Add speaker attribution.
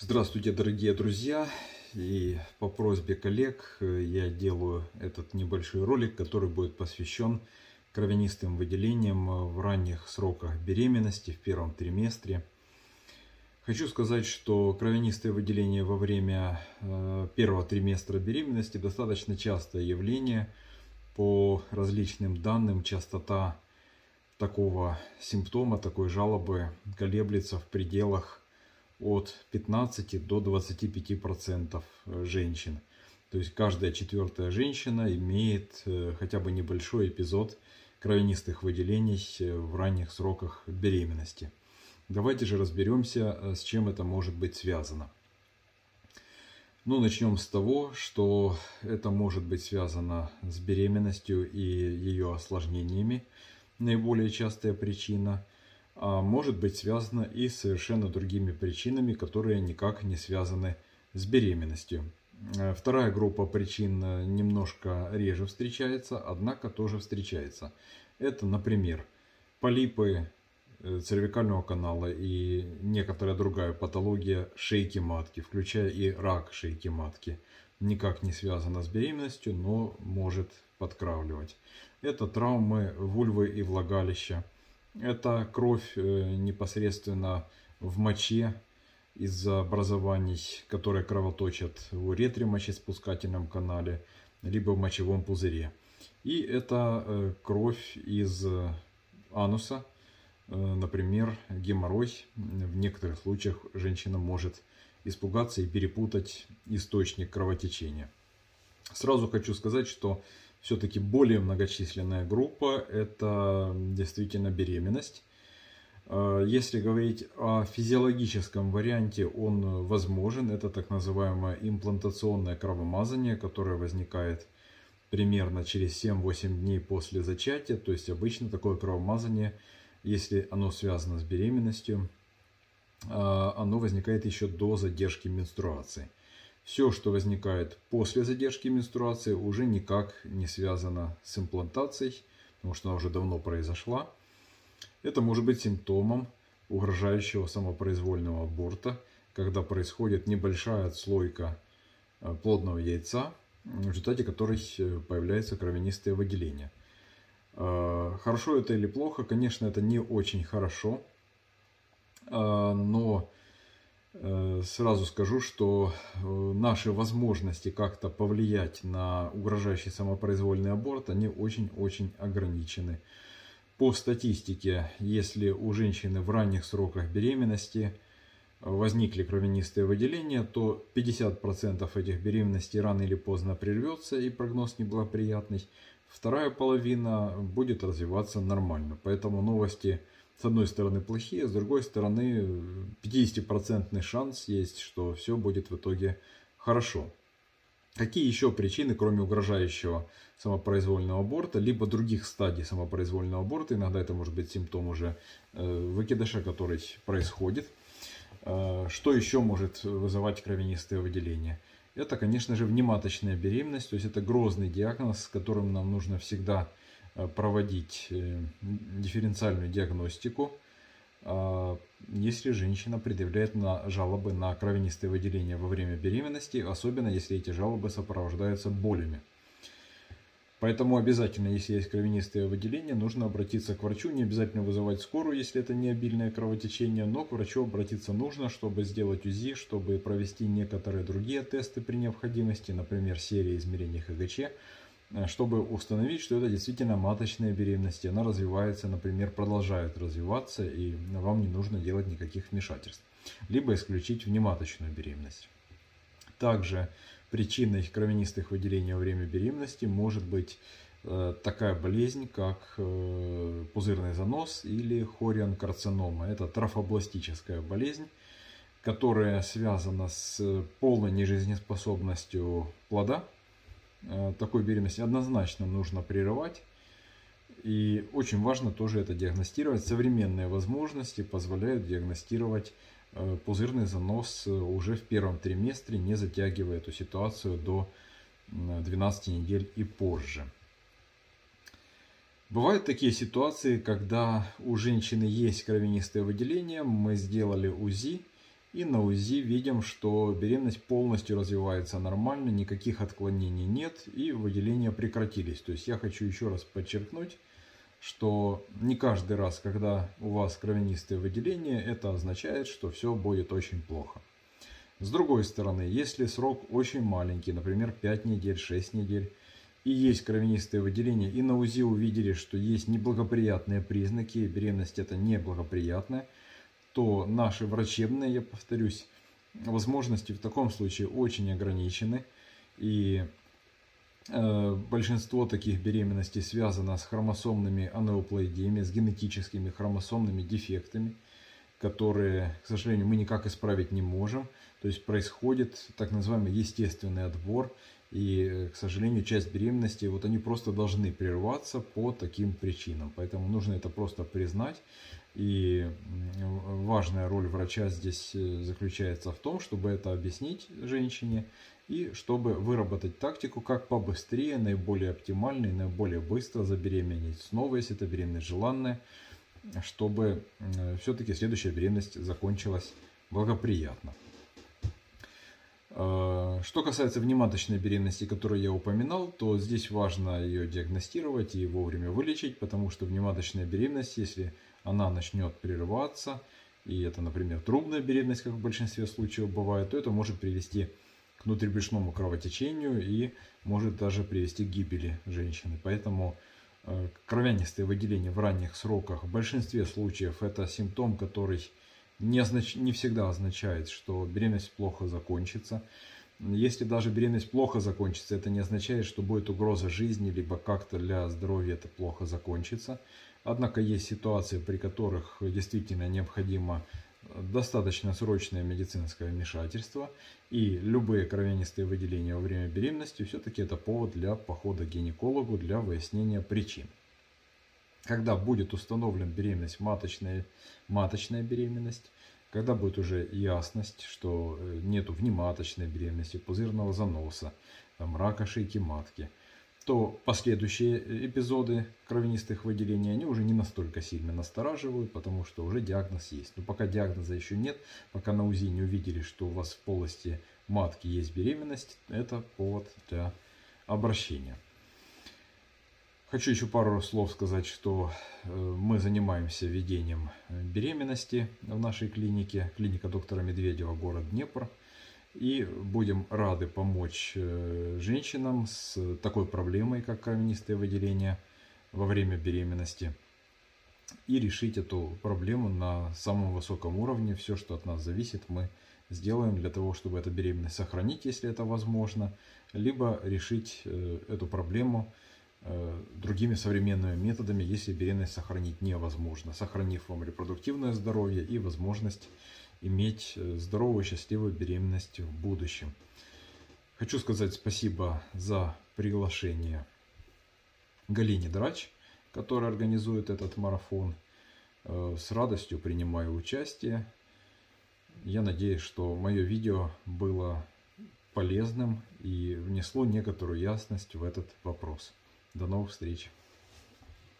Speaker 1: Здравствуйте, дорогие друзья! И по просьбе коллег э, я делаю этот небольшой ролик, который будет посвящен кровянистым выделениям э, в ранних сроках беременности, в первом триместре. Хочу сказать, что кровянистые выделения во время э, первого триместра беременности достаточно частое явление. По различным данным, частота такого симптома, такой жалобы колеблется в пределах от 15 до 25 процентов э, женщин. То есть каждая четвертая женщина имеет э, хотя бы небольшой эпизод кровянистых выделений э, в ранних сроках беременности. Давайте же разберемся, с чем это может быть связано. Ну, начнем с того, что это может быть связано с беременностью и ее осложнениями. Наиболее частая причина – может быть связано и с совершенно другими причинами, которые никак не связаны с беременностью. Э, вторая группа причин э, немножко реже встречается, однако тоже встречается. Это, например, полипы э, цервикального канала и некоторая другая патология шейки матки, включая и рак шейки матки. Никак не связана с беременностью, но может подкравливать. Это травмы вульвы и влагалища это кровь э, непосредственно в моче из-за образований, которые кровоточат в уретре мочеспускательном канале, либо в мочевом пузыре. И это э, кровь из ануса, э, например, геморрой. В некоторых случаях женщина может испугаться и перепутать источник кровотечения. Сразу хочу сказать, что все-таки более многочисленная группа – это действительно беременность. А, если говорить о физиологическом варианте, он возможен. Это так называемое имплантационное кровомазание, которое возникает примерно через 7-8 дней после зачатия. То есть обычно такое кровомазание, если оно связано с беременностью, а, оно возникает еще до задержки менструации. Все, что возникает после задержки менструации, уже никак не связано с имплантацией, потому что она уже давно произошла. Это может быть симптомом угрожающего самопроизвольного аборта, когда происходит небольшая отслойка э, плодного яйца, в результате которой э, появляются кровянистые выделения. Э, хорошо это или плохо? Конечно, это не очень хорошо, но сразу скажу, что э, наши возможности как-то повлиять на угрожающий самопроизвольный аборт, они очень-очень ограничены. По статистике, если у женщины в ранних сроках беременности возникли кровянистые выделения, то 50% этих беременностей рано или поздно прервется и прогноз неблагоприятный. Вторая половина будет развиваться нормально. Поэтому новости с одной стороны плохие, с другой стороны 50% шанс есть, что все будет в итоге хорошо. Какие еще причины, кроме угрожающего самопроизвольного аборта, либо других стадий самопроизвольного аборта, иногда это может быть симптом уже э, выкидыша, который происходит, э, что еще может вызывать кровянистые выделения? Это, конечно же, внематочная беременность, то есть это грозный диагноз, с которым нам нужно всегда проводить э, дифференциальную диагностику, а, если женщина предъявляет на жалобы на кровянистые выделения во время беременности, особенно если эти жалобы сопровождаются болями. Поэтому обязательно, если есть кровянистые выделения, нужно обратиться к врачу. Не обязательно вызывать скорую, если это не обильное кровотечение, но к врачу обратиться нужно, чтобы сделать УЗИ, чтобы провести некоторые другие тесты при необходимости, например, серия измерений ХГЧ, Э, чтобы установить, что это действительно маточная беременность, она развивается, например, продолжает развиваться, и вам не нужно делать никаких вмешательств. Либо исключить внематочную беременность. Также причиной кровянистых выделений во время беременности может быть э, такая болезнь, как э, пузырный занос или хорианкарцинома. Это трофобластическая болезнь, которая связана с полной нежизнеспособностью плода, Э, такой беременности однозначно нужно прерывать. И очень важно тоже это диагностировать. Современные возможности позволяют диагностировать э, пузырный занос э, уже в первом триместре, не затягивая эту ситуацию до 12 недель и позже. Бывают такие ситуации, когда у женщины есть кровянистое выделение, мы сделали УЗИ, И на УЗИ видим, что беременность полностью развивается нормально, никаких отклонений нет и выделения прекратились. То есть я хочу еще раз подчеркнуть, что не каждый раз, когда у вас кровянистые выделения, это означает, что все будет очень плохо. С другой стороны, если срок очень маленький, например 5 недель, 6 недель, и есть кровянистые выделения, и на УЗИ увидели, что есть неблагоприятные признаки, беременность это неблагоприятная, то наши врачебные, я повторюсь, возможности в таком случае очень ограничены. И э, большинство таких беременностей связано с хромосомными анеуплоидиями, с генетическими хромосомными дефектами, которые, к сожалению, мы никак исправить не можем. То есть происходит так называемый естественный отбор, и, к сожалению, часть беременности, вот они просто должны прерваться по таким причинам. Поэтому нужно это просто признать. И важная роль врача здесь э, заключается в том, чтобы это объяснить женщине и чтобы выработать тактику, как побыстрее, наиболее оптимально и наиболее быстро забеременеть снова, если это беременность желанная, чтобы все-таки следующая беременность закончилась благоприятно. Э, что касается внематочной беременности, которую я упоминал, то здесь важно ее диагностировать и вовремя вылечить, потому что внематочная беременность, если она начнет прерываться, и это, например, трубная беременность, как в большинстве случаев бывает, то это может привести к внутрибрюшному кровотечению и может даже привести к гибели женщины. Поэтому э, кровянистые выделения в ранних сроках в большинстве случаев это симптом, который не, означ... не всегда означает, что беременность плохо закончится. Если даже беременность плохо закончится, это не означает, что будет угроза жизни, либо как-то для здоровья это плохо закончится. Однако есть ситуации, при которых действительно необходимо достаточно срочное медицинское вмешательство, и любые кровянистые выделения во время беременности все-таки это повод для похода к гинекологу для выяснения причин. Когда будет установлен беременность, маточная, маточная беременность, когда будет уже ясность, что э, нету внематочной беременности, пузырного заноса, там, рака шейки матки, то последующие эпизоды кровянистых выделений, они уже не настолько сильно настораживают, потому что уже диагноз есть. Но пока диагноза еще нет, пока на УЗИ не увидели, что у вас в полости матки есть беременность, это повод для обращения. Хочу еще пару слов сказать, что э, мы занимаемся ведением э, беременности в нашей клинике, клиника доктора Медведева, город Днепр. И будем рады помочь э, женщинам с такой проблемой, как кровянистые выделения во время беременности. И решить эту проблему на самом высоком уровне. Все, что от нас зависит, мы сделаем для того, чтобы эту беременность сохранить, если это возможно. Либо решить эту проблему Э, другими современными методами, если беременность сохранить невозможно, сохранив вам репродуктивное здоровье и возможность иметь э, здоровую, счастливую беременность в будущем. Хочу сказать спасибо за приглашение Галине Драч, которая организует этот марафон. Э, с радостью принимаю участие. Я надеюсь, что мое видео было полезным и внесло некоторую ясность в этот вопрос. До новых встреч!